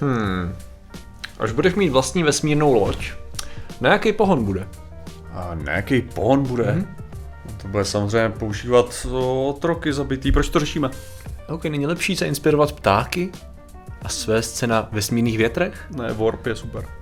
Hmm. Až budeš mít vlastní vesmírnou loď, na jaký pohon bude? A na jaký pohon bude? Mm-hmm. To bude samozřejmě používat otroky zabitý. Proč to řešíme? Ok, není lepší se inspirovat ptáky a svést se na vesmírných větrech? Ne, Warp je super.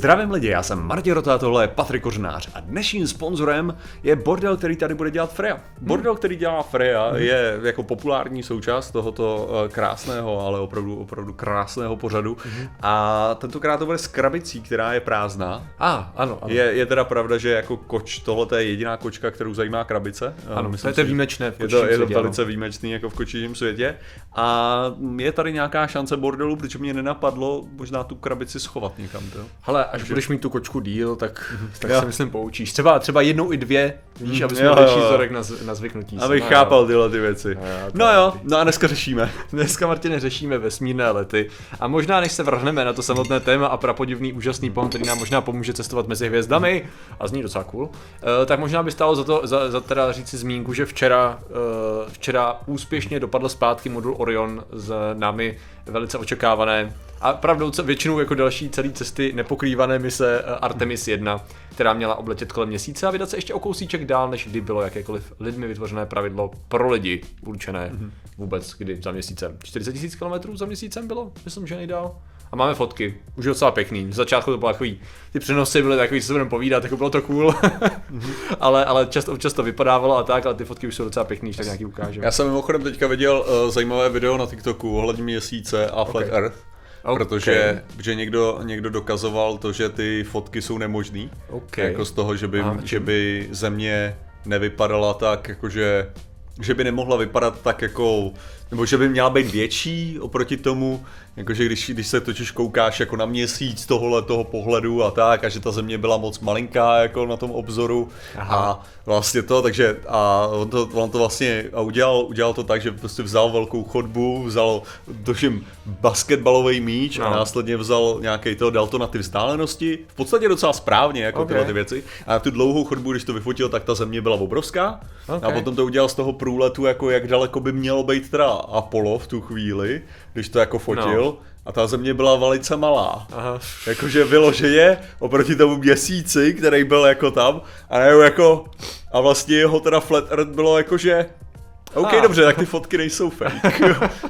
Zdravím lidi, já jsem Martin Rota, tohle je Patrik Kořnář a dnešním sponzorem je bordel, který tady bude dělat Freya. Bordel, který dělá Freya, hmm. je jako populární součást tohoto eh, krásného, ale opravdu, opravdu krásného pořadu. Hmm. A tentokrát to bude s krabicí, která je prázdná. A, ano, ano. Je, je teda pravda, že jako koč, tohle je jediná kočka, kterou zajímá krabice. Ano, myslím to je výjimečné v je to, je to světě, velice ano. výjimečný jako v kočím světě. A je tady nějaká šance bordelu, protože mě nenapadlo možná tu krabici schovat někam. To. Hele, až budeš mít tu kočku díl, tak, tak se myslím poučíš. Třeba, třeba jednou i dvě, víš, aby jsme lepší vzorek na, na zvyknutí. Abych no, chápal tyhle ty věci. No, jo, no jo, no a dneska řešíme. Dneska, Martine, řešíme vesmírné lety. A možná, než se vrhneme na to samotné téma a prapodivný úžasný pohon, který nám možná pomůže cestovat mezi hvězdami, a zní docela cool, uh, tak možná by stálo za to, za, za teda říct si zmínku, že včera, uh, včera úspěšně dopadl zpátky modul Orion z námi velice očekávané a pravdou většinou jako další celé cesty nepokrývané mise eh, Artemis 1, která měla obletět kolem měsíce a vydat se ještě o kousíček dál, než kdy bylo jakékoliv lidmi vytvořené pravidlo pro lidi určené mm-hmm. vůbec, kdy za měsícem. 40 000 km za měsícem bylo, myslím, že nejdál. A máme fotky, už je docela pěkný. V začátku to bylo takový, ty přenosy byly takový, co se budeme povídat, jako bylo to cool. mm-hmm. ale, ale často, občas to vypadávalo a tak, ale ty fotky už jsou docela pěkný, tak nějaký ukážu. Já jsem mimochodem teďka viděl uh, zajímavé video na TikToku ohledně měsíce a Flat okay. Earth Okay. Protože že někdo, někdo dokazoval to, že ty fotky jsou nemožný. Okay. Jako z toho, že by, Aha, že by země nevypadala tak, jakože že by nemohla vypadat tak jako, nebo že by měla být větší oproti tomu, Jakože když, když se totiž koukáš jako na měsíc tohohle toho pohledu a tak, a že ta země byla moc malinká jako na tom obzoru Aha. a vlastně to, takže a on to, on to vlastně a udělal, udělal to tak, že prostě vzal velkou chodbu, vzal tuším basketbalový míč no. a následně vzal nějaký to, dal to na ty vzdálenosti, v podstatě docela správně jako okay. tyhle ty věci a na tu dlouhou chodbu, když to vyfotil, tak ta země byla obrovská okay. a potom to udělal z toho průletu, jako jak daleko by mělo být teda Apollo v tu chvíli, když to jako fotil. No. A ta země byla velice malá. Aha. Jakože vyloženě oproti tomu měsíci, který byl jako tam. A jako, a vlastně jeho teda flat earth bylo jakože OK, ah. dobře, tak ty fotky nejsou fake.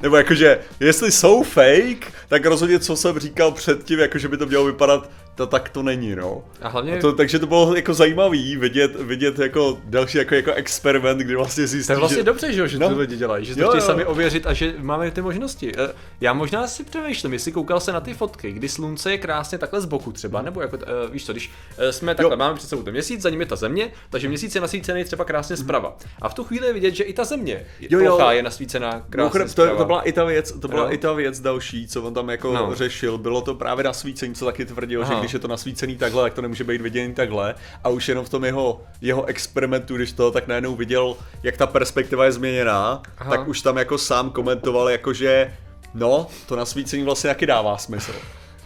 Nebo jakože, jestli jsou fake, tak rozhodně, co jsem říkal předtím, jakože by to mělo vypadat to tak to není, no. A hlavně... A to, takže to bylo jako zajímavý vidět, vidět jako další jako, jako experiment, kdy vlastně zjistí, To je vlastně že... dobře, že, že no. ty lidi dělají, že to chtějí sami ověřit a že máme ty možnosti. Eh, já možná si přemýšlím, jestli koukal se na ty fotky, kdy slunce je krásně takhle z boku třeba, nebo jako, uh, víš co, když uh, jsme takhle, jo. máme před sebou ten měsíc, za ním je ta země, takže měsíc je nasvícený třeba krásně mhm. zprava. A v tu chvíli je vidět, že i ta země jo, jo. je nasvícená krásně to, to, byla i ta věc, to byla jo. i ta věc další, co on tam jako no. řešil, bylo to právě nasvícení, co taky tvrdil, Aha. že když je to nasvícený takhle, tak to nemůže být viděný takhle. A už jenom v tom jeho, jeho experimentu, když to, tak najednou viděl, jak ta perspektiva je změněná, Aha. tak už tam jako sám komentoval, jakože no, to nasvícení vlastně taky dává smysl.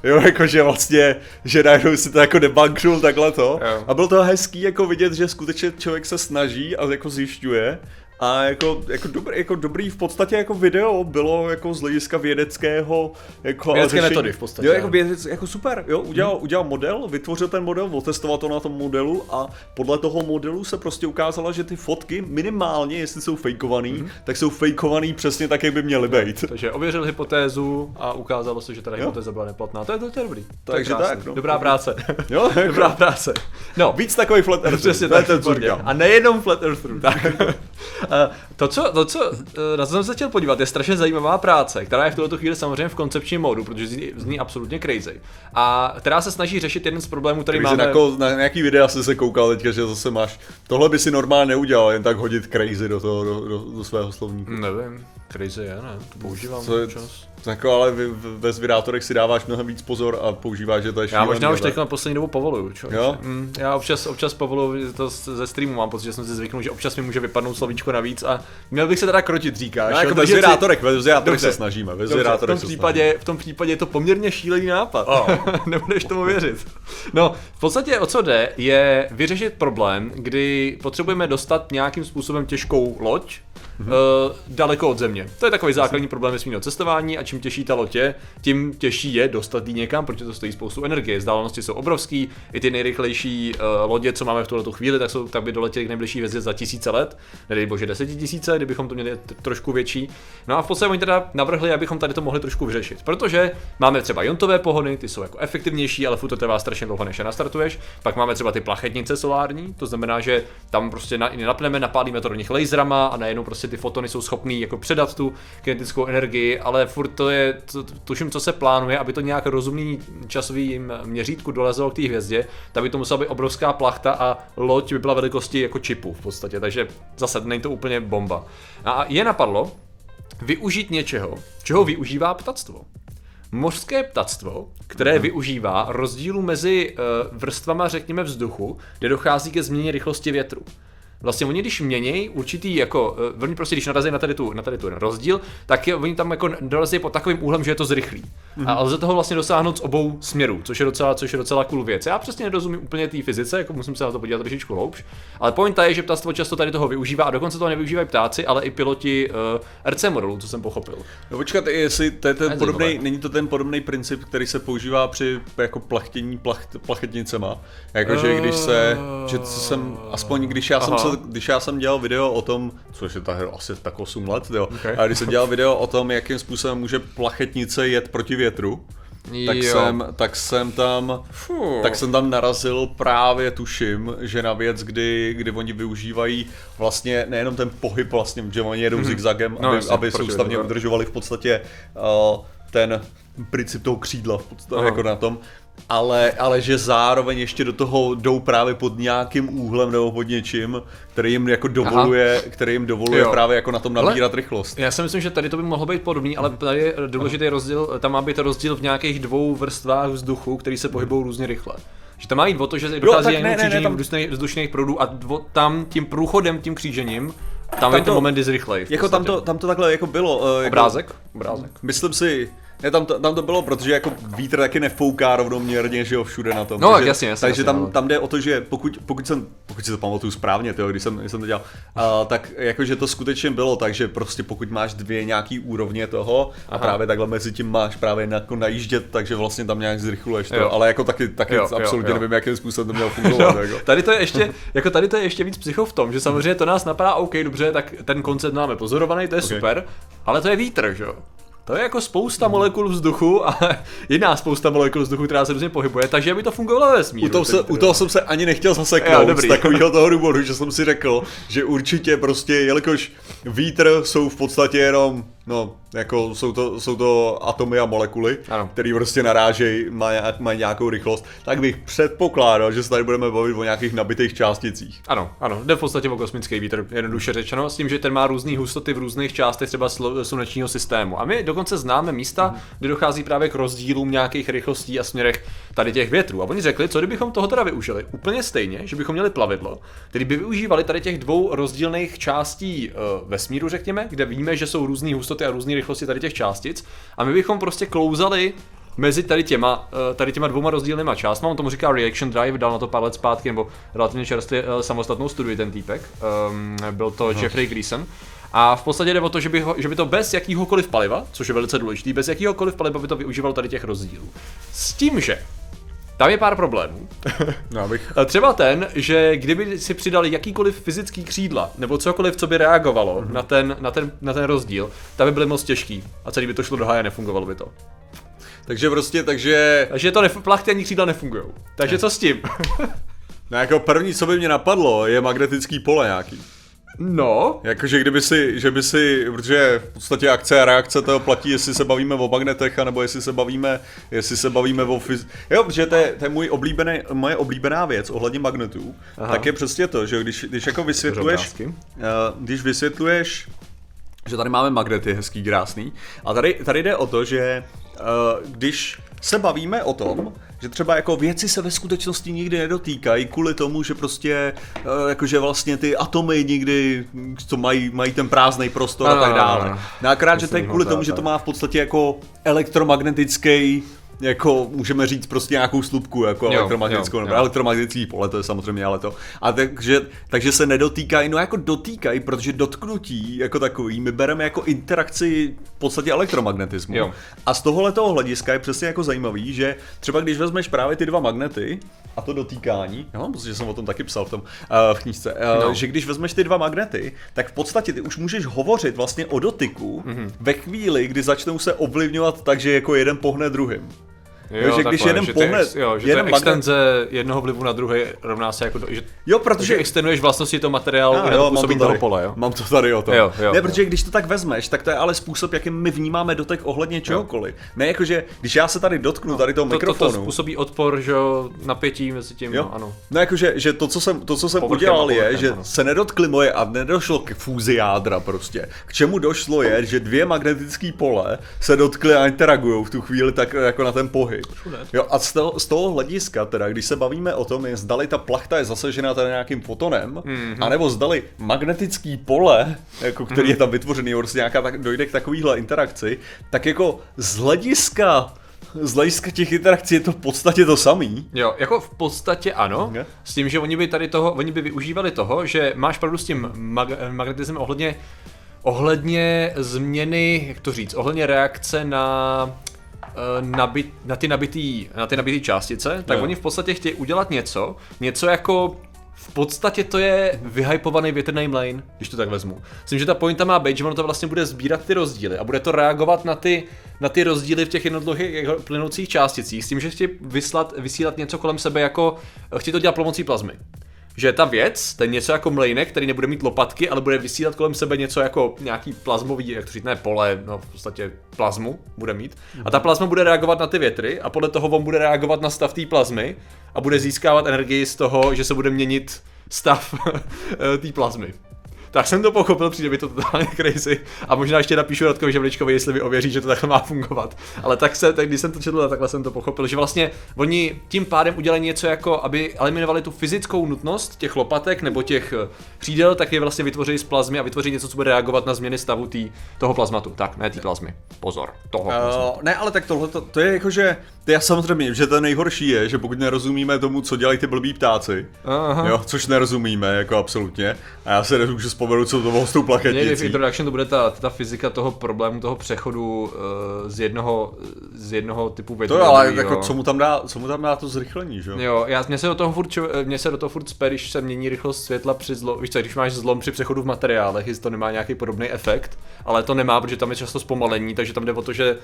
Jo, jakože vlastně, že najednou si to jako debanknul takhle to. Jo. A bylo to hezký jako vidět, že skutečně člověk se snaží a jako zjišťuje a jako, jako, dobrý, jako dobrý v podstatě jako video bylo jako z hlediska vědeckého jako Vědecké řešení. metody v podstatě. Jo, jako, vědec, jako super, jo, udělal, hmm. udělal model, vytvořil ten model, otestoval to na tom modelu a podle toho modelu se prostě ukázalo, že ty fotky minimálně, jestli jsou fejkovaný, hmm. tak jsou fejkovaný přesně tak, jak by měly být. Takže ověřil hypotézu a ukázalo se, že ta hypotéza byla neplatná. To je, to, to je dobrý. Takže to je tak, no. Dobrá práce. Jo, Dobrá práce. No, víc takový flat earth. Přesně tak, A nejenom flat earth. Tak. Eh, to, co, to, co, eh, na co jsem se chtěl podívat, je strašně zajímavá práce, která je v tuto chvíli samozřejmě v koncepčním módu, protože zní, zní absolutně crazy. A která se snaží řešit jeden z problémů, který máme. Na, jako, na nějaký videa jsi se koukal teďka, že zase máš. Tohle by si normálně neudělal, jen tak hodit crazy do toho, do, do, do svého slovníku. Nevím, crazy je, ne, to používám co je, čas. Jako, ale vy, ve zvědátorech si dáváš mnohem víc pozor a používáš, že to je Já možná už teď na poslední dobu povoluju, čo? Jo? Mm, já občas, občas povoluju to ze streamu, mám pocit, že jsem si zvyknul, že občas mi může vypadnout slovíčko navíc a měl bych se teda krotit, říkáš. No, jako ve zvědátorech, ve zvědátorech se snažíme, ve zvědátorech v, tom případě, v tom případě je to poměrně šílený nápad, oh. nebudeš tomu věřit. No, v podstatě o co jde, je vyřešit problém, kdy potřebujeme dostat nějakým způsobem těžkou loď, mm-hmm. uh, daleko od země. To je takový základní problém vesmírného cestování a čím těžší ta loď je, tím těžší je dostat ji někam, protože to stojí spoustu energie. Vzdálenosti jsou obrovský, i ty nejrychlejší uh, lodě, co máme v tuhle chvíli, tak, jsou, tak by doletěly k nejbližší hvězdě za tisíce let, nedej bože desetitisíce, kdybychom to měli trošku větší. No a v podstatě oni teda navrhli, abychom tady to mohli trošku vyřešit, protože máme třeba jontové pohony, ty jsou jako efektivnější, ale furt to trvá strašně dlouho, než je nastartuješ. Pak máme třeba ty plachetnice solární, to znamená, že tam prostě na, napneme, napálíme to do nich laserama a najednou prostě ty fotony jsou schopný jako předat tu kinetickou energii, ale furt to je, to, tuším, co se plánuje, aby to nějak rozumný časový měřítku dolezlo k té hvězdě, tak by to musela být obrovská plachta a loď by byla velikosti jako čipu v podstatě, takže zase není to úplně bomba. A je napadlo využít něčeho, čeho využívá ptactvo. Mořské ptactvo, které hmm. využívá rozdílu mezi uh, vrstvama, řekněme, vzduchu, kde dochází ke změně rychlosti větru vlastně oni když mění určitý jako, uh, oni prostě když narazí na tady, tu, na tady tu rozdíl, tak je, oni tam jako dorazí pod takovým úhlem, že je to zrychlý. Mm-hmm. A lze toho vlastně dosáhnout z obou směrů, což je docela, což je docela cool věc. Já přesně nerozumím úplně té fyzice, jako musím se na to podívat trošičku hloubš, ale pointa je, že ptáctvo často tady toho využívá a dokonce to nevyužívají ptáci, ale i piloti uh, RC modelu, co jsem pochopil. No počkat, jestli to je ten podobný, není to ten podobný princip, který se používá při jako plachtění plach, plachetnicema. Jakože když se, že jsem, aspoň když já jsem se když já jsem dělal video o tom, což je ta hra asi tak 8 let, jo, okay. a když jsem dělal video o tom, jakým způsobem může plachetnice jet proti větru, tak jsem, tak jsem tam, Fuh. tak jsem tam narazil právě tuším, že na věc, kdy, kdy oni využívají vlastně nejenom ten pohyb vlastně, že oni jedou hmm. zigzagem, no, aby, jasně, aby soustavně udržovali v podstatě uh, ten princip toho křídla v podstatě, jako na tom, ale, ale že zároveň ještě do toho jdou právě pod nějakým úhlem nebo pod něčím, který jim jako dovoluje, Aha. který jim dovoluje jo. právě jako na tom nabírat ale rychlost. Já si myslím, že tady to by mohlo být podobný, ale tady je důležitý rozdíl, tam má být rozdíl v nějakých dvou vrstvách vzduchu, který se pohybují různě rychle. Že tam má jít o to, že dochází jen křížení tam... vzdušných proudů a dvo, tam tím průchodem, tím křížením, tam, tam je to, ten moment zrychlej. Jako tam to, tam to takhle jako bylo. Uh, jako, obrázek? Obrázek. Myslím si, ne, tam to, tam to bylo, protože jako vítr taky nefouká rovnoměrně, že jo, všude na tom. No, takže, jasně, jasně. Takže jasně, tam, no. tam jde o to, že pokud, pokud, jsem, pokud si to pamatuju správně, tyjo, když, jsem, když jsem to dělal, uh, tak jakože to skutečně bylo tak, že prostě pokud máš dvě nějaký úrovně toho Aha. a právě takhle mezi tím máš právě jako najíždět, takže vlastně tam nějak zrychluješ to, jo. ale jako taky, taky jo, absolutně jo, jo. nevím, jakým způsobem to mělo fungovat. jako. Tady to je ještě, jako tady to je ještě víc psycho v tom, že samozřejmě to nás napadá, OK, dobře, tak ten koncept máme pozorovaný, to je okay. super, ale to je vítr, že jo? To je jako spousta molekul vzduchu a jiná spousta molekul vzduchu, která se různě pohybuje, takže aby to fungovalo ve vesmíru. U toho, se, u toho jsem se ani nechtěl zaseknout jo, z takového toho důvodu, že jsem si řekl, že určitě prostě, jelikož vítr jsou v podstatě jenom No, jako jsou to, jsou to atomy a molekuly, které prostě narážejí, mají maj nějakou rychlost, tak bych předpokládal, že se tady budeme bavit o nějakých nabitých částicích. Ano, ano, jde v podstatě o kosmický vítr, jednoduše řečeno, s tím, že ten má různé hustoty v různých částech třeba slunečního systému. A my dokonce známe místa, mm. kde dochází právě k rozdílům nějakých rychlostí a směrech tady těch větrů. A oni řekli, co kdybychom toho teda využili? Úplně stejně, že bychom měli plavidlo, který by využívali tady těch dvou rozdílných částí uh, vesmíru, řekněme, kde víme, že jsou různé hustoty hustoty a různé rychlosti tady těch částic a my bychom prostě klouzali mezi tady těma, eh, tady těma dvouma rozdílnýma částma, on tomu říká Reaction Drive, dal na to pár let zpátky, nebo relativně čerstvě eh, samostatnou studii ten týpek, um, byl to no. Jeffrey Gleason. A v podstatě jde o to, že by, ho, že by to bez jakýhokoliv paliva, což je velice důležitý, bez jakýhokoliv paliva by to využívalo tady těch rozdílů. S tím, že tam je pár problémů. No, abych... Třeba ten, že kdyby si přidali jakýkoliv fyzický křídla, nebo cokoliv, co by reagovalo mm-hmm. na, ten, na, ten, na ten rozdíl, tak by byly moc těžký. A celý by to šlo do háje, nefungovalo by to. Takže prostě, takže... Takže to nef- plachty ani křídla nefungují. Takže ne. co s tím? no jako první, co by mě napadlo, je magnetický pole nějaký. No. Jakože kdyby si, že by si, protože v podstatě akce a reakce toho platí, jestli se bavíme o magnetech, anebo jestli se bavíme, jestli se bavíme o fyz... Jo, protože to je, to je můj oblíbený, moje oblíbená věc ohledně magnetů, Aha. tak je přesně to, že když, když jako vysvětluješ, uh, když vysvětluješ, že tady máme magnety hezký, krásný, a tady, tady jde o to, že uh, když se bavíme o tom, že třeba jako věci se ve skutečnosti nikdy nedotýkají kvůli tomu, že prostě eh, jakože vlastně ty atomy nikdy co mají, mají ten prázdný prostor a tak dále. No akorát, že to je kvůli tomu, že to má v podstatě jako elektromagnetický jako můžeme říct prostě nějakou slupku, jako jo, elektromagnetickou, jo, nebo jo. elektromagnetický pole, to je samozřejmě ale to. A takže, takže se nedotýkají, no jako dotýkají, protože dotknutí jako takový my bereme jako interakci v podstatě elektromagnetismu. Jo. A z tohohle toho hlediska je přesně jako zajímavý, že třeba když vezmeš právě ty dva magnety a to dotýkání, jo, protože jsem o tom taky psal v tom uh, v knížce, uh, no. že když vezmeš ty dva magnety, tak v podstatě ty už můžeš hovořit vlastně o dotyku mm-hmm. ve chvíli, kdy začnou se ovlivňovat tak, že jako jeden pohne druhým. Jo, jo, že když jeden že pohled, ex, jo, že jeden extenze jednoho vlivu na druhý rovná se jako, že, jo, protože že extenduješ vlastnosti toho materiálu a, jo, mám to toho pole, jo? Mám to tady o tom. Jo, jo, ne, protože jo. když to tak vezmeš, tak to je ale způsob, jakým my vnímáme dotek ohledně čehokoliv. Jo. Ne jako, že když já se tady dotknu no, tady toho to, mikrofonu. To, to způsobí odpor, že napětí mezi tím, jo. No, ano. No jako, že, to, co jsem, to, co jsem povrchem udělal je, že ano. se nedotkli moje a nedošlo k fúzi jádra prostě. K čemu došlo je, že dvě magnetické pole se dotkly a interagují v tu chvíli tak jako na ten pohyb. Jo, a z toho, z toho hlediska, teda, když se bavíme o tom, je zdali ta plachta je zasažená teda nějakým fotonem, mm-hmm. anebo zdali magnetický pole, jako který mm-hmm. je tam vytvořený, prostě nějaká tak, dojde k takovýhle interakci, tak jako z hlediska z hlediska těch interakcí je to v podstatě to samý. Jo, jako v podstatě ano, okay. s tím, že oni by tady toho, oni by využívali toho, že máš pravdu s tím mag- magnetismem ohledně ohledně změny, jak to říct, ohledně reakce na nabit, na, ty nabitý, na ty nabitý částice, tak jo. oni v podstatě chtějí udělat něco, něco jako v podstatě to je vyhypovaný větrný mlane, když to tak vezmu. Myslím, že ta pointa má být, že ono to vlastně bude sbírat ty rozdíly a bude to reagovat na ty, na ty rozdíly v těch jednotlivých plynoucích částicích s tím, že chtějí vyslat, vysílat něco kolem sebe jako, chtějí to dělat pomocí plazmy že ta věc, ten něco jako mlejnek, který nebude mít lopatky, ale bude vysílat kolem sebe něco jako nějaký plazmový, jak to říct, ne pole, no v podstatě plazmu bude mít. A ta plazma bude reagovat na ty větry a podle toho on bude reagovat na stav té plazmy a bude získávat energii z toho, že se bude měnit stav té plazmy tak jsem to pochopil, přijde mi to totálně crazy. A možná ještě napíšu Radkovi Žemličkovi, jestli mi ověří, že to takhle má fungovat. Ale tak se, tak když jsem to četl, takhle jsem to pochopil, že vlastně oni tím pádem udělají něco jako, aby eliminovali tu fyzickou nutnost těch lopatek nebo těch eh, křídel, tak je vlastně vytvoří z plazmy a vytvoří něco, co bude reagovat na změny stavu tý, toho plazmatu. Tak, ne té plazmy. Pozor, toho uh, Ne, ale tak tohle to, to je jako, že to je samozřejmě, že to nejhorší je, že pokud nerozumíme tomu, co dělají ty blbí ptáci, Aha. jo, což nerozumíme, jako absolutně, a já se nemůžu vzpomenout, co to bylo s tou plaketnicí. Někdy v Introduction to bude ta, ta fyzika toho problému, toho přechodu uh, z jednoho, z jednoho typu větru. To jo, ale jako, co mu tam dá, co mu tam dá to zrychlení, že jo? Jo, já, mě se do toho furt, mě se do toho furt spe, když se mění rychlost světla při zlom, víš co, když máš zlom při přechodu v materiálech, jestli to nemá nějaký podobný efekt, ale to nemá, protože tam je často zpomalení, takže tam jde o to, že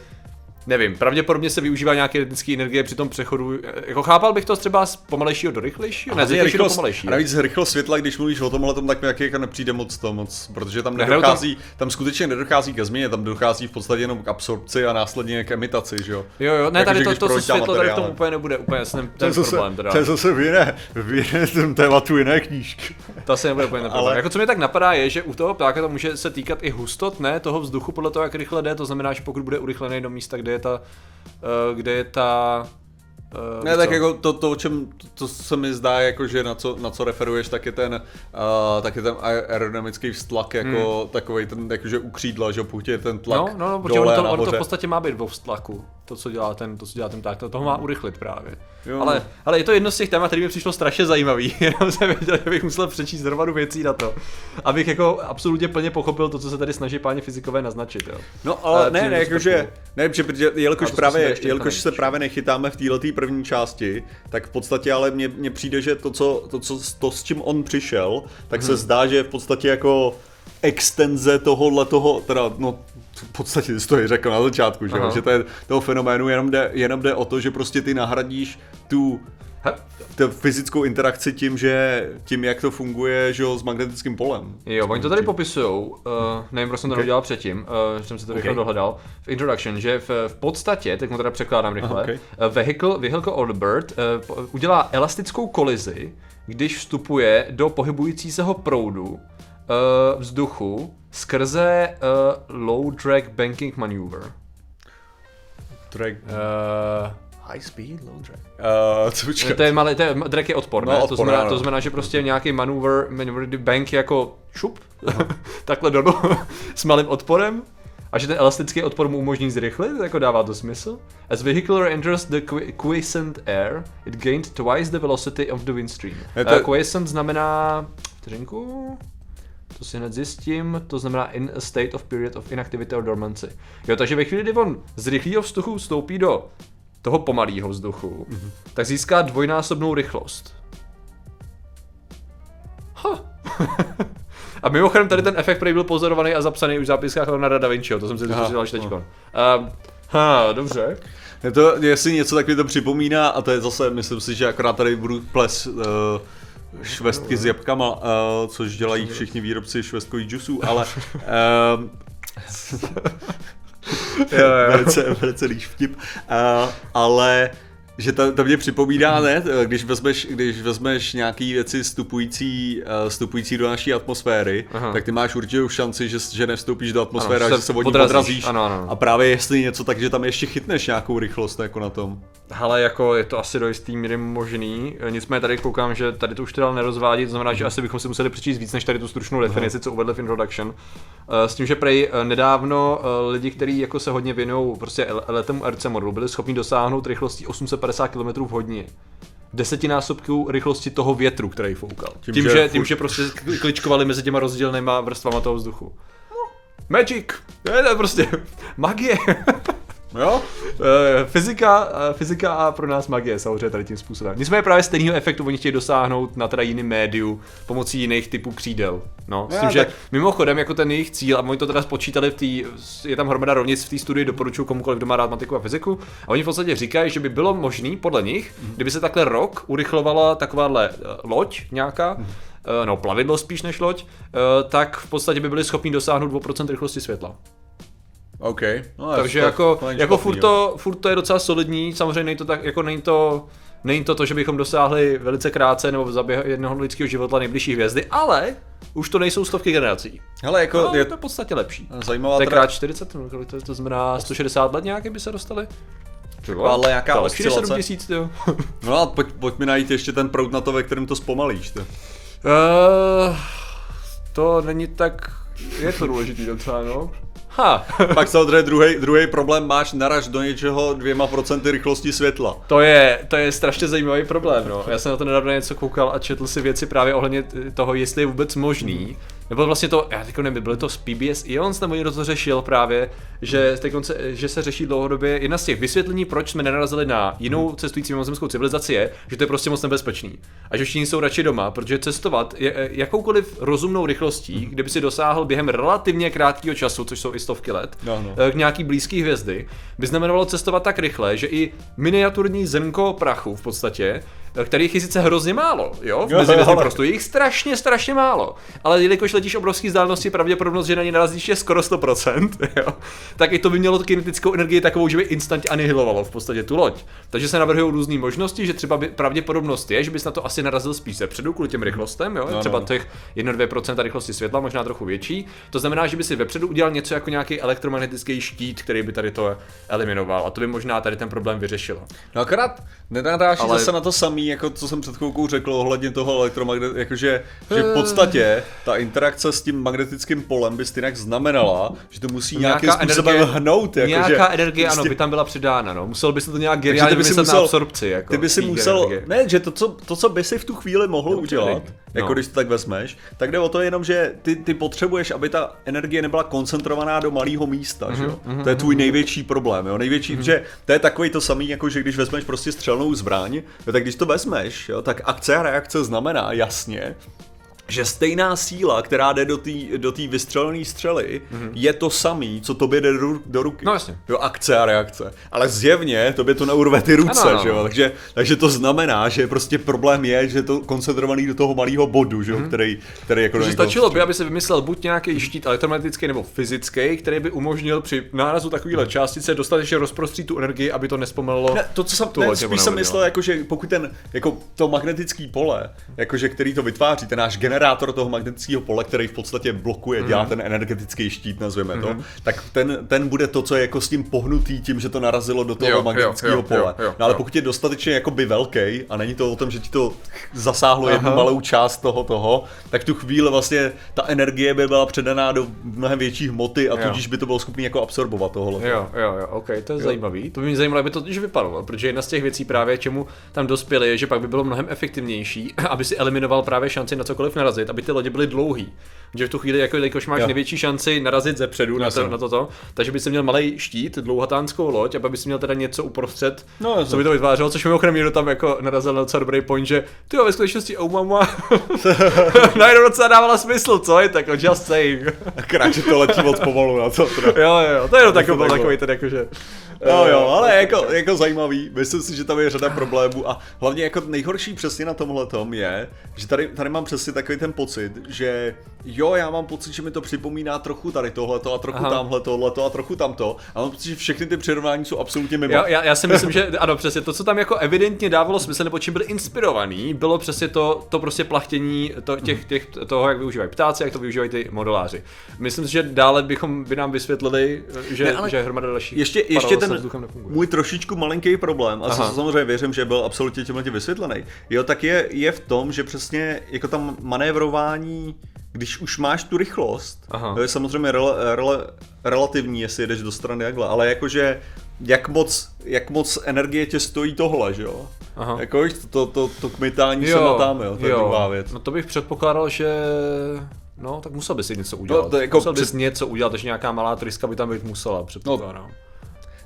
Nevím, pravděpodobně se využívá nějaké elektrické energie při tom přechodu. Jako chápal bych to třeba z pomalejšího do rychlejšího? Ne, z rychlejšího do pomalejšího. A navíc rychlost světla, když mluvíš o tomhle, tom, tak mi jako nepřijde moc to moc, protože tam nedochází, tam... tam skutečně nedochází ke změně, tam dochází v podstatě jenom k absorpci a následně k imitaci, že jo? Jo, jo, ne, tady to, to, to světlo tady v tom úplně nebude úplně ten, ten to problém. Teda. To je zase v jiné, v jiné tématu jiné knížky. To se nebude úplně Ale... Jako co mě tak napadá je, že u toho ptáka to může se týkat i hustot, ne, toho vzduchu podle toho, jak rychle jde, to znamená, že pokud bude urychlený do místa, kde je ta Eh, kde je ta Uh, ne, co? tak jako to, to, o čem, to, to se mi zdá, jako, že na co, na co referuješ, tak je ten, uh, tak je ten aerodynamický vztlak, jako hmm. takový ten, jakože u křídla, že pokud je ten tlak No, no, no protože on to, on to v podstatě má být vo vztlaku, to, co dělá ten, to, co dělá ten tak, to toho má urychlit právě. Jo. Ale, ale je to jedno z těch témat, který mi přišlo strašně zajímavý, jenom jsem věděl, že bych musel přečíst hromadu věcí na to, abych jako absolutně plně pochopil to, co se tady snaží páni fyzikové naznačit, jo. No, ale ne, ne, jakože, ne, protože jelikož, právě, jelikož se právě nechytáme v této první části, tak v podstatě ale mně, mně přijde, že to, co, to, co, to, s čím on přišel, tak hmm. se zdá, že je v podstatě jako extenze tohohle toho, teda no v podstatě jsi to i řekl na začátku, že, že to je toho fenoménu jenom jde, jenom jde o to, že prostě ty nahradíš tu tu fyzickou interakci tím, že tím, jak to funguje, že jo, s magnetickým polem. Jo, oni to tady popisují, uh, nevím, proč jsem to okay. neudělal předtím, uh, jsem se to rychle okay. dohledal, v introduction, že v, v podstatě, tak mu teda překládám rychle, okay. uh, vehicle, vehicle or bird uh, udělá elastickou kolizi, když vstupuje do pohybujícího proudu uh, vzduchu skrze uh, low drag banking maneuver. Drag... Uh, High speed, low drag. Uh, co to je malý, to je, drag je odpor, no, ne? Odpor, to, znamená, to znamená, že prostě nějaký maneuver, maneuver bank jako šup, takhle dolů, s malým odporem A že ten elastický odpor mu umožní zrychlit, jako dává to smysl. As vehicular enters the quiescent air, it gained twice the velocity of the wind stream. To... Uh, quiescent znamená, vteřinku, to si hned zjistím, to znamená in a state of period of inactivity or dormancy. Jo, takže ve chvíli, kdy on z rychlého vzduchu vstoupí do toho pomalého vzduchu, mm-hmm. tak získá dvojnásobnou rychlost. Ha. a mimochodem tady ten efekt, který byl pozorovaný a zapsaný už v zápiskách Leonarda da Vinciho, to jsem si dozvěděl až teďko. Uh, ha, dobře. Je to, jestli něco tak mi to připomíná, a to je zase, myslím si, že akorát tady budu ples uh, švestky s jabkama, uh, což dělají všichni výrobci švestkových džusů, ale uh, jo, jo. velice, velice líš vtip, uh, ale že to, to mě připomíná, ne? Když vezmeš, když vezmeš nějaký věci vstupující, uh, vstupující do naší atmosféry, Aha. tak ty máš určitou šanci, že, že nevstoupíš do atmosféry ano, že se od ní odrazíš. Ano, ano. A právě jestli něco, takže tam ještě chytneš nějakou rychlost jako na tom. Ale jako je to asi do jistý míry možný. Nicméně tady koukám, že tady to už teda nerozvádí, to znamená, že asi bychom si museli přečíst víc než tady tu stručnou definici, co uvedli v introduction. Eh, s tím, že prej eh, nedávno lidi, kteří jako se hodně věnují prostě letem RC modelu, byli schopni dosáhnout rychlostí 850 km v hodině desetinásobku rychlosti toho větru, který foukal. Tím, tím že, že, tím, že prostě kličkovali mezi těma rozdílnýma vrstvama toho vzduchu. Magic! Je to prostě magie. Jo? Eh, fyzika, eh, fyzika a pro nás magie samozřejmě tady tím způsobem. Nicméně právě stejného efektu oni chtějí dosáhnout na teda jiným médiu pomocí jiných typů křídel. No, s tím, já, že tak... mimochodem jako ten jejich cíl, a oni to teda spočítali v té, je tam hromada rovnic v té studii, doporučuji komukoliv, kdo má rád matiku a fyziku, a oni v podstatě říkají, že by bylo možné, podle nich, mm. kdyby se takhle rok urychlovala takováhle eh, loď nějaká, mm. no plavidlo spíš než loď, tak v podstatě by byli schopni dosáhnout 2% rychlosti světla. OK. No, Takže jako, jako furt, to, furt to je docela solidní, samozřejmě není to tak, jako není to, není to to, že bychom dosáhli velice krátce nebo za jednoho lidského života nejbližší hvězdy, ale už to nejsou stovky generací. Hele, jako no, je to v podstatě lepší. Zajímavá to je krát 40, no, to, to znamená 160 let nějaký by se dostali. Ale nějaká to lepší 7 tisíc, jo. no a pojď, pojď mi najít ještě ten proud na to, ve kterém to zpomalíš. To. Uh, to není tak, je to důležitý docela, no. Ha. Pak samozřejmě druhý, druhý problém máš naraž do něčeho dvěma procenty rychlosti světla. To je, to je strašně zajímavý problém, no. Já jsem na to nedávno něco koukal a četl si věci právě ohledně toho, jestli je vůbec možný nebo vlastně to, já teď nevím, byly to z PBS Ions, nebo někdo to řešil právě, že, se, že se řeší dlouhodobě, jedna z těch vysvětlení, proč jsme nenarazili na jinou cestující mimozemskou civilizaci je, že to je prostě moc nebezpečný. A že všichni jsou radši doma, protože cestovat je, jakoukoliv rozumnou rychlostí, kdyby si dosáhl během relativně krátkého času, což jsou i stovky let, no, no. k nějaký blízký hvězdy, by znamenalo cestovat tak rychle, že i miniaturní zrnko prachu v podstatě kterých je sice hrozně málo, jo, v mezihvězdném prostoru, je jich strašně, strašně málo, ale jelikož letíš obrovský vzdálenosti, pravděpodobnost, že na ně narazíš je skoro 100%, jo, tak i to by mělo kinetickou energii takovou, že by instantně anihilovalo v podstatě tu loď. Takže se navrhují různé možnosti, že třeba by, pravděpodobnost je, že bys na to asi narazil spíš se předu kvůli těm rychlostem, jo, no, třeba no. těch 1-2% rychlosti světla, možná trochu větší. To znamená, že by si vepředu udělal něco jako nějaký elektromagnetický štít, který by tady to eliminoval a to by možná tady ten problém vyřešilo. No akorát nenadáš ale... zase na to samý, jako co jsem před chvilkou řekl ohledně toho elektromagnet, jakože že v podstatě ta interakce s tím magnetickým polem by jinak znamenala, že to musí nějakým nějaká způsobem energie, hnout. Jako nějaká že, energie, prostě, ano, by tam byla přidána, no. Musel by se to nějak geniálně si musel, na absorpci. Jako, ty by si musel, energie. ne, že to co, to, co by si v tu chvíli mohl udělat, no. jako když to tak vezmeš, tak jde o to jenom, že ty, ty potřebuješ, aby ta energie nebyla koncentrovaná do malého místa, mm-hmm, že jo? Mm-hmm, to je tvůj mm-hmm. největší problém, jo? Největší, mm-hmm. že to je takový to samý, jako že když vezmeš prostě střelnou zbraň, tak když to vezmeš, jo, tak akce a reakce znamená jasně, že stejná síla, která jde do té do tý vystřelené střely, mm-hmm. je to samý, co tobě jde do, do ruky. No jasně. Jo, akce a reakce. Ale zjevně tobě to neurve ty ruce, ano, ano. že jo? Takže, takže to znamená, že prostě problém je, že je to koncentrovaný do toho malého bodu, že jo? Mm-hmm. Který, který jako Takže stačilo by, aby se vymyslel buď nějaký štít elektromagnetický nebo fyzický, který by umožnil při nárazu takovéhle částice dostatečně rozprostřít tu energii, aby to nespomalilo. Ne, to, co jsem, tu ne, spíš jsem myslel, jako, že pokud ten, jako to magnetický pole, jakože který to vytváří, ten náš generator, generátor toho magnetického pole, který v podstatě blokuje, dělá mm. ten energetický štít, nazveme mm. to, mhm. tak ten, ten bude to, co je jako s tím pohnutý tím, že to narazilo do toho jo, magnetického jo, pole. Jo, jo, no ale pokud je dostatečně jakoby velký a není to o tom, že ti to zasáhlo Aha. jednu malou část toho toho, tak tu chvíli vlastně ta energie by byla předaná do mnohem větší hmoty a tudíž by to bylo schopný jako absorbovat tohle. Jo, jo, jo, ok, to je jo. zajímavý. To by mě zajímalo, aby to totiž vypadalo, protože jedna z těch věcí právě, čemu tam dospěli, je, že pak by bylo mnohem efektivnější, aby si eliminoval právě šanci na cokoliv narazit, aby ty lodě byly dlouhý. Že v tu chvíli, jako jakož máš jo. největší šanci narazit ze předu na, to, na toto, takže by si měl malý štít, dlouhatánskou loď, aby si měl teda něco uprostřed, no, co by to vytvářelo, což mimochodem někdo tam jako narazil na docela dobrý point, že ty jo, ve skutečnosti oh mama, najednou docela dávala smysl, co je tak, just saying. Akorát, že to letí moc pomalu na to. Teda. Jo, jo, to je jenom takový, takový ten jakože No jo, ale jako, jako zajímavý, myslím si, že tam je řada problémů a hlavně jako nejhorší přesně na tomhle tom je, že tady, tady mám přesně takový ten pocit, že jo, já mám pocit, že mi to připomíná trochu tady tohleto a trochu Aha. tamhle tohleto a trochu tamto a mám pocit, že všechny ty přirovnání jsou absolutně mimo. Já, já, já si myslím, že ano, přesně to, co tam jako evidentně dávalo smysl, nebo čím byl inspirovaný, bylo přesně to, to prostě plachtění to, těch, těch, toho, jak využívají ptáci, jak to využívají ty modeláři. Myslím si, že dále bychom by nám vysvětlili, že, ne, že hromada dalších ještě, ještě ten můj trošičku malinký problém, a co samozřejmě věřím, že byl absolutně tímhle vysvětlený, jo, tak je, je v tom, že přesně jako tam manévrování když už máš tu rychlost, Aha. to je samozřejmě rele, rele, relativní, jestli jedeš do strany jakhle, ale jakože jak moc, jak moc energie tě stojí tohle, že jo? Aha. Jako to, to, to, to kmitání jo, se natáme, jo, to je jo. druhá věc. No to bych předpokládal, že No, tak musel by si něco udělat. No, to jako musel bys před... něco udělat, takže nějaká malá tryska by tam být musela, předpokládám. No,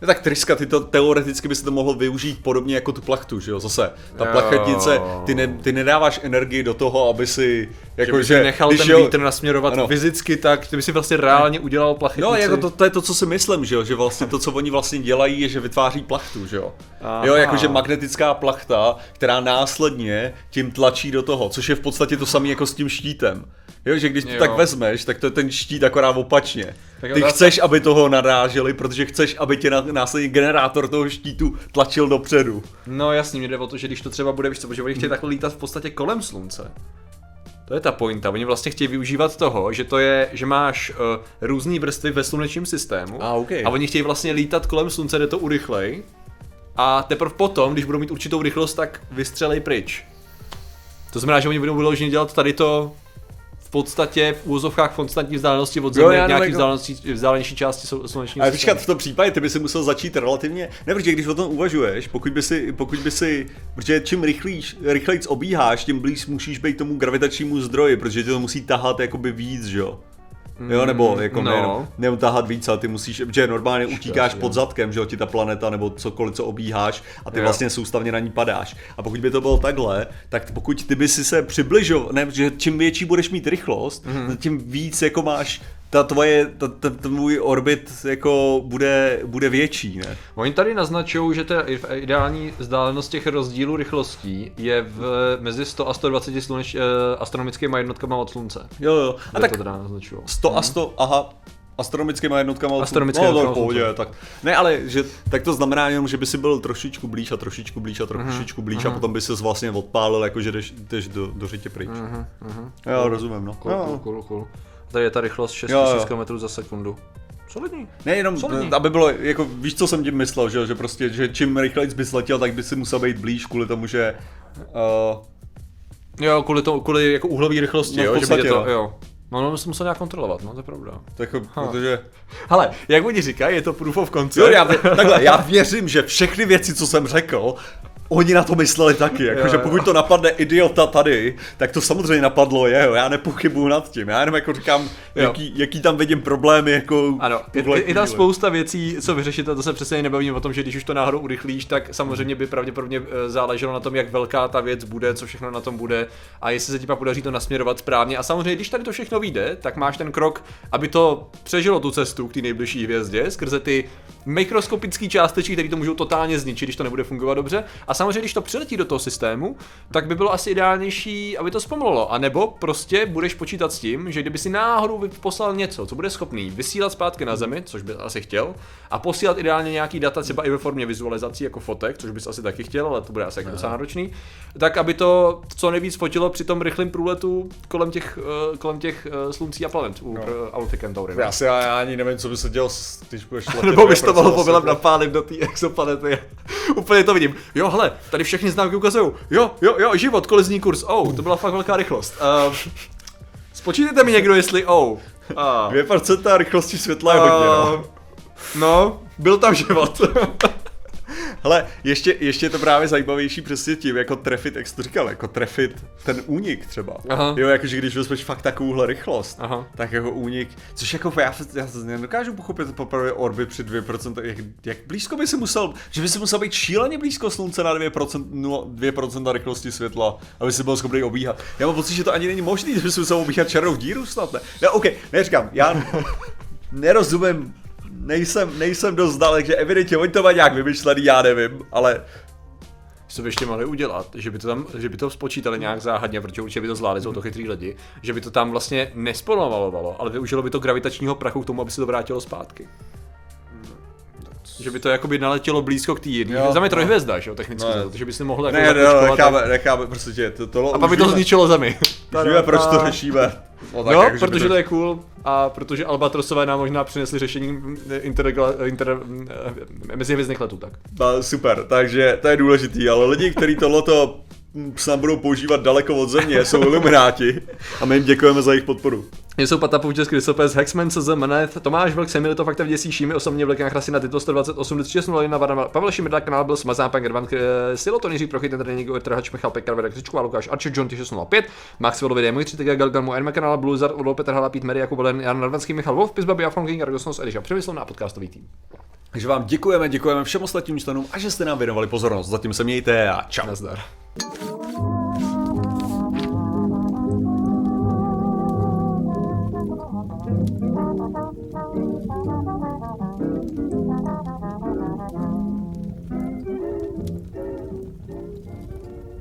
No tak tryska, ty to teoreticky by se to mohlo využít podobně jako tu plachtu, že jo, zase. Ta plachetnice, ty, ne, ty nedáváš energii do toho, aby si, jako že, že nechal ten jo, vítr nasměrovat ano. fyzicky, tak ty by si vlastně reálně udělal plachetici. No, jako to, to, je to, co si myslím, že jo, že vlastně to, co oni vlastně dělají, je, že vytváří plachtu, že jo. Aha. Jo, jakože magnetická plachta, která následně tím tlačí do toho, což je v podstatě to samé jako s tím štítem. Jo, že když to jo. tak vezmeš, tak to je ten štít akorát opačně. Tak Ty chceš, aby toho naráželi, protože chceš, aby tě následně generátor toho štítu tlačil dopředu. No jasně, mě jde o to, že když to třeba bude, víš co, protože oni chtějí takhle lítat v podstatě kolem slunce. To je ta pointa. Oni vlastně chtějí využívat toho, že to je, že máš uh, různé vrstvy ve slunečním systému a, okay. a oni chtějí vlastně lítat kolem slunce, jde to urychlej. A teprve potom, když budou mít určitou rychlost, tak vystřelej pryč. To znamená, že oni budou vyloženě dělat tady to podstatě v úzovkách v konstantní vzdálenosti od Země, jo, nějaký jako... vzdálenější části sluneční Ale počkat, v tom případě ty by si musel začít relativně, ne, protože když o tom uvažuješ, pokud by si, pokud by si, protože čím rychlejš, rychlejc obíháš, tím blíž musíš být tomu gravitačnímu zdroji, protože to musí tahat jakoby víc, že jo. Jo, nebo jako no. nejenom, nejenom tahat víc, ale ty musíš, že normálně utíkáš pod zadkem, že jo, ti ta planeta nebo cokoliv, co obíháš a ty jo. vlastně soustavně na ní padáš. A pokud by to bylo takhle, tak pokud ty by si se přibližoval, ne, že čím větší budeš mít rychlost, mm-hmm. tím víc jako máš ta tvoje, ta, ta, ta můj orbit jako bude, bude větší, ne? Oni tady naznačují, že ta ideální vzdálenost těch rozdílů rychlostí je v, mezi 100 a 120 sluneč, eh, astronomickými jednotkama od slunce. Jo, jo. A tak to teda naznačují. 100 a 100, hmm. aha, astronomickými jednotkama. Astronomické no, pohodě, tak. Ne, ale že, tak to znamená jenom, že by si byl trošičku blíž a trošičku blíž a trošičku blíž uh-huh. a potom by se vlastně odpálil, jako že jdeš, jdeš do, do řitě pryč. Uh-huh. Uh-huh. Já cool. rozumím, no. Cool, cool, cool, cool. Tady je ta rychlost 6000 km za sekundu. Solidní. Ne, jenom, Solidní. aby bylo, jako víš, co jsem tím myslel, že, že prostě, že čím rychleji bys letěl, tak by si musel být blíž kvůli tomu, že... Uh... Jo, kvůli, to, kvůli jako uhlový rychlosti, no, jo, podstatě, že by to, no. jo. No, no, jsem musel nějak kontrolovat, no, to je pravda. Tak, protože... Hele, jak oni říkají, je to proof of concept. Jo, já, takhle, já věřím, že všechny věci, co jsem řekl, oni na to mysleli taky, jakože pokud to napadne idiota tady, tak to samozřejmě napadlo jeho, já nepochybuju nad tím, já jenom jako říkám, jaký, jaký tam vidím problémy, jako... Ano, je, je, tam spousta věcí, co vyřešit, a to se přesně nebavíme o tom, že když už to náhodou urychlíš, tak samozřejmě by pravděpodobně eh, záleželo na tom, jak velká ta věc bude, co všechno na tom bude a jestli se ti pak podaří to nasměrovat správně. A samozřejmě, když tady to všechno vyjde, tak máš ten krok, aby to přežilo tu cestu k té nejbližší hvězdě skrze ty mikroskopické částečky, které to můžou totálně zničit, když to nebude fungovat dobře. A samozřejmě, když to přiletí do toho systému, tak by bylo asi ideálnější, aby to zpomalilo. A nebo prostě budeš počítat s tím, že kdyby si náhodou poslal něco, co bude schopný vysílat zpátky na Zemi, což by asi chtěl, a posílat ideálně nějaký data třeba i ve formě vizualizací jako fotek, což bys asi taky chtěl, ale to bude asi jako docela náročný, tak aby to co nejvíc fotilo při tom rychlém průletu kolem těch, uh, kolem těch uh, sluncí a planet u no. Alpha Centauri. Já si já ani nevím, co by se dělal, když budeš letět. Nebo bys to mohl povilem napálit do té exoplanety. Úplně to vidím. Jo, hele, tady všechny známky ukazují. Jo, jo, jo, život, kolizní kurz. Oh, to byla fakt velká rychlost. Uh, spočítejte mi někdo, jestli oh. Uh, 2% rychlosti světla je hodně, no. No, byl tam život. Hele, ještě, ještě je to právě zajímavější přesně tím, jako trefit, jak jsi to říkal, jako trefit ten únik třeba. Aha. Jo, jakože když vezmeš fakt takovouhle rychlost, Aha. tak jako únik, což jako já, já nedokážu pochopit poprvé orbit při 2%, jak, jak blízko by si musel, že by si musel být šíleně blízko slunce na 2%, 0, 2% rychlosti světla, aby si byl schopný obíhat. Já mám pocit, že to ani není možné, že by si musel obíhat černou díru snad, ne? No, OK, neříkám, já nerozumím nejsem, nejsem dost dalek, že evidentně oni to mají nějak vymyšlený, já nevím, ale co by ještě mohli udělat, že by to tam, že by to spočítali nějak záhadně, protože určitě by to zvládli, jsou to chytrý lidi, že by to tam vlastně nespomalovalo, ale využilo by to gravitačního prachu k tomu, aby se to vrátilo zpátky. Že by to jakoby naletělo blízko k té jedné. Za mě trojhvězda, že jo, technicky, no, že by si mohl jako Ne, ne, necháme, tak... necháme, prostě to, to A pak by to zničilo zemi. Víme, proč to řešíme. No, tak no jak, protože to... to je cool a protože Albatrosové nám možná přinesli řešení inter, inter, mezihvězdných letů, tak. No, super, takže to je důležitý, ale lidi, kteří tohleto snad budou používat daleko od země, jsou ilumináti a my jim děkujeme za jejich podporu. Jsou Patapov Český Rysopes, Hexman, CZ, Manet, Tomáš Vlk, Semil, to fakta vděsí šími, osobně Vlk Krasy na tyto 128 260 Varna, Pavel Šimidla, kanál byl smazán, pan Gervan, Silo, to Jiří Prochyt, ten trénink, Trhač, Michal Pekar, Vedek Křičku a Lukáš Archer, John 605, Maxwell Videa, můj 30 Galgalmu, Erme kanál, Bluzar, Ulo, Petr Hala, Pít Mary, Jakub Len, Jan Narvanský, Michal Wolf, Pizba, Biafon King, Argosnos, Ediša Přemysl a podcastový tým. Takže vám děkujeme, děkujeme všem ostatním členům a že jste nám věnovali pozornost. Zatím se mějte a čau. Nazdar.